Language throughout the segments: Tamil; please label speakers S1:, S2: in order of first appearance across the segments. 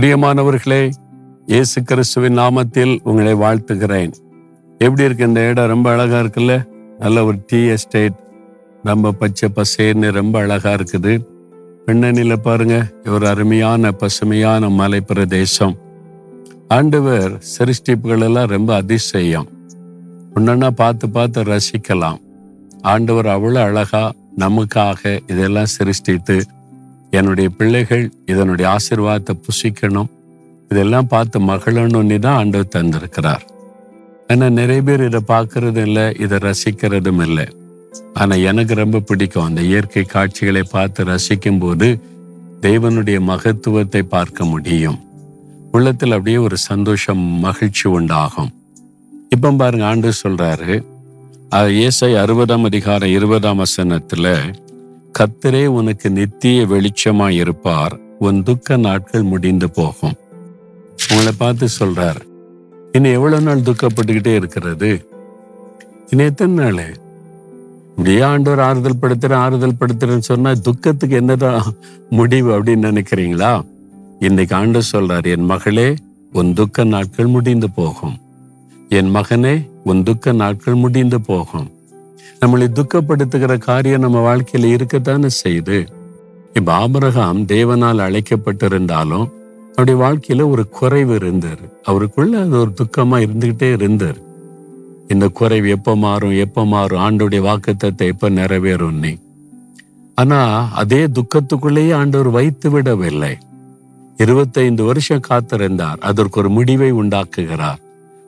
S1: பிரியமானவர்களே இயேசு கிறிஸ்துவின் நாமத்தில் உங்களை வாழ்த்துகிறேன். எப்படி இருக்கு இந்த இடம்? ரொம்ப அழகா இருக்குல்ல? நல்ல ஒரு டீ எஸ்டேட். ரொம்ப பச்சை பசேர்னு ரொம்ப அழகா இருக்குது. பின்னணியில பாருங்க ஒரு அருமையான பசுமையான மலை பிரதேசம் ஆண்டவர் சிருஷ்டிப்புகள் எல்லாம் ரொம்ப அதிசயம். ஒன்னா பார்த்து பார்த்து ரசிக்கலாம். ஆண்டவர் அவ்வளோ அழகா நமக்காக இதெல்லாம் சிருஷ்டித்து என்னுடைய பிள்ளைகள் இதனுடைய ஆசிர்வாதத்தை புசிக்கணும். இதெல்லாம் பார்த்து மகளணும்னு தான் ஆண்டவர் தந்திருக்கிறார். ஆனால் நிறைய பேர் இதை பார்க்கறதும் இல்லை இதை ரசிக்கிறதும் இல்லை. ஆனா எனக்கு ரொம்ப பிடிக்கும் அந்த இயற்கை காட்சிகளை பார்த்து ரசிக்கும் போது தேவனுடைய மகத்துவத்தை பார்க்க முடியும். உள்ளத்தில் அப்படியே ஒரு சந்தோஷம் மகிழ்ச்சி உண்டாகும். இப்போ பாருங்க ஆண்டு சொல்றாரு இயேசை அறுபதாம் அதிகாரம் இருபதாம் வசனத்தில் கத்தரே உனக்கு நித்திய வெளிச்சமா இருப்பார். உன் துக்க நாட்கள் முடிந்து போகும். உங்களை பார்த்து சொல்றார் இன்னும் எவ்வளவு நாள் துக்கப்பட்டுக்கிட்டே இருக்கிறது? இன்னும் எத்தனை நாள்? இப்படியே ஆண்டவர் ஆறுதல் படுத்துறேன் ஆறுதல் படுத்துறேன்னு சொன்னா துக்கத்துக்கு என்னதான் முடிவு அப்படின்னு நினைக்கிறீங்களா? இன்னைக்கு ஆண்டு சொல்றார் என் மகளே உன் துக்க நாட்கள் முடிந்து போகும். என் மகனே உன் துக்க நாட்கள் முடிந்து போகும். நம்மளை துக்கப்படுத்துகிற காரியம் நம்ம வாழ்க்கையில இருக்கத்தானே செய்யுது. இப்ப ஆபரகாம் தேவனால் அழைக்கப்பட்டிருந்தாலும் அவருடைய வாழ்க்கையில ஒரு குறைவு இருந்தார் அவருக்குள்ள அது ஒரு துக்கமா இருந்துகிட்டே இருந்தார் இந்த குறைவு எப்ப மாறும் எப்ப மாறும் ஆண்டோடைய வாக்குத்தத்தை எப்ப நிறைவேறும் நீ? ஆனா அதே துக்கத்துக்குள்ளேயே ஆண்டவர் வைத்து விடவில்லை. இருபத்தைந்து வருஷம் காத்திருந்தார். அதற்கு ஒரு முடிவை உண்டாக்குகிறார்.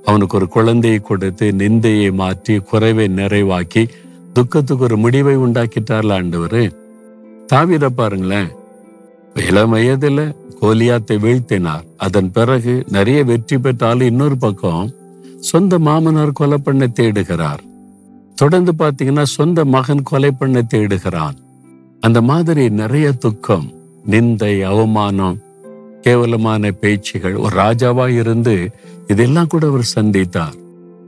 S1: அவனுக்கு ஒரு குழந்தையை கொடுத்து நிந்தையை மாற்றி குறைவை நிறைவாக்கி துக்கத்துக்கு ஒரு முடிவை உண்டாக்கிட்டார்ல ஆண்டவர். தாவிர பாருங்களேன். இளம் வயதுல கோலியாத்தை வீழ்த்தினார். அதன் பிறகு நிறைய வெற்றி பெற்றாலும் இன்னொரு பக்கம் சொந்த மாமனார் கொலை பண்ண தேடுகிறார். தொடர்ந்து பாத்தீங்கன்னா சொந்த மகன் கொலை பண்ண தேடுகிறான். அந்த மாதிரி நிறைய துக்கம் நிந்தை அவமானம் கேவலமான பேச்சுகள். ஒரு ராஜாவா இருந்து இதெல்லாம் கூட அவர் சந்தித்தார்.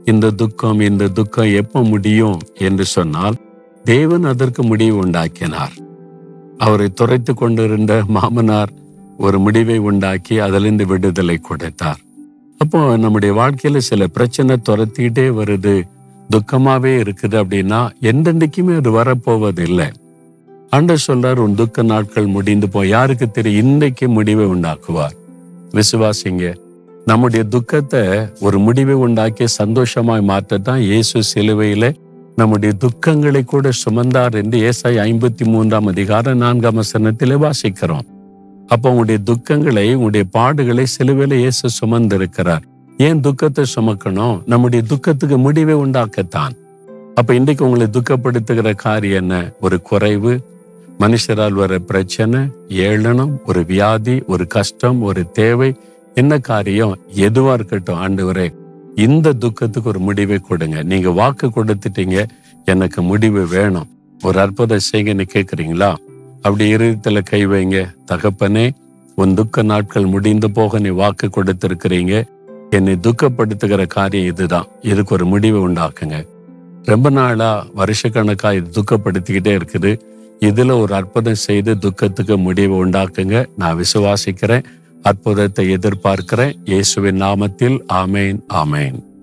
S1: இந்த துக்கம் இந்த துக்கம் எப்ப முடியும் என்று சொன்னால் தேவன் அதற்கு முடிவு உண்டாக்கினார். அவரை துரைத்து கொண்டிருந்த மாமனார் ஒரு முடிவை உண்டாக்கி அதிலிருந்து விடுதலை கொடுத்தார். அப்போ நம்முடைய வாழ்க்கையில சில பிரச்சனை துரத்திக்கிட்டே வருது. துக்கமாவே இருக்குது அப்படின்னா எந்தெண்டைக்குமே அது வரப்போவதில்லை. ஆண்டர் சொல்றார் உன் துக்க நாட்கள் முடிந்து போய் யாருக்கு தெரியும் இன்னைக்கு முடிவை உண்டாக்குவார். விசுவாசிங்க நம்முடைய துக்கத்தை ஒரு முடிவை உண்டாக்கி சந்தோஷமாய் மாற்றத்தான் இயேசு சிலுவையில நம்முடைய துக்கங்களை கூட சுமந்தார் என்று ஏசாய் ஐம்பத்தி மூன்றாம் அதிகாரம் நான்காம் வசனத்திலே வாசிக்கிறோம். அப்போ உங்களுடைய துக்கங்களை உங்களுடைய பாடுகளை சிலுவையில இயேசு சுமந்திருக்கிறார். ஏன் துக்கத்தை சுமக்கணும்? நம்முடைய துக்கத்துக்கு முடிவை உண்டாக்கத்தான். அப்ப இன்றைக்கு உங்களை துக்கப்படுத்துகிற காரியம் என்ன? ஒரு குறைவு மனுஷரால் வர பிரச்சனை ஏளனம் ஒரு வியாதி ஒரு கஷ்டம் ஒரு தேவை என்ன காரியம் எதுவா இருக்கட்டும் ஆண்டவரே இந்த துக்கத்துக்கு ஒரு முடிவை கொடுங்க. நீங்க வாக்கு கொடுத்துட்டீங்க எனக்கு முடிவு வேணும். ஒரு அற்புதம் செய்யுங்கன்னு கேக்குறீங்களா? அப்படி இருதயத்துல கை வைங்க. தகப்பனே உன் துக்க நாட்கள் முடிந்து போக நீ வாக்கு கொடுத்திருக்கிறீங்க. என்னை துக்கப்படுத்துகிற காரியம் இதுதான். இதுக்கு ஒரு முடிவை உண்டாக்குங்க. ரொம்ப நாளா வருஷக்கணக்கா இது துக்கப்படுத்திக்கிட்டே இருக்குது. இதுல ஒரு அற்புதம் செய்து துக்கத்துக்கு முடிவு உண்டாக்குங்க. நான் விசுவாசிக்கிறேன். அற்புதத்தை எதிர்பார்க்கிறேன். இயேசுவின் நாமத்தில். ஆமேன். ஆமேன்.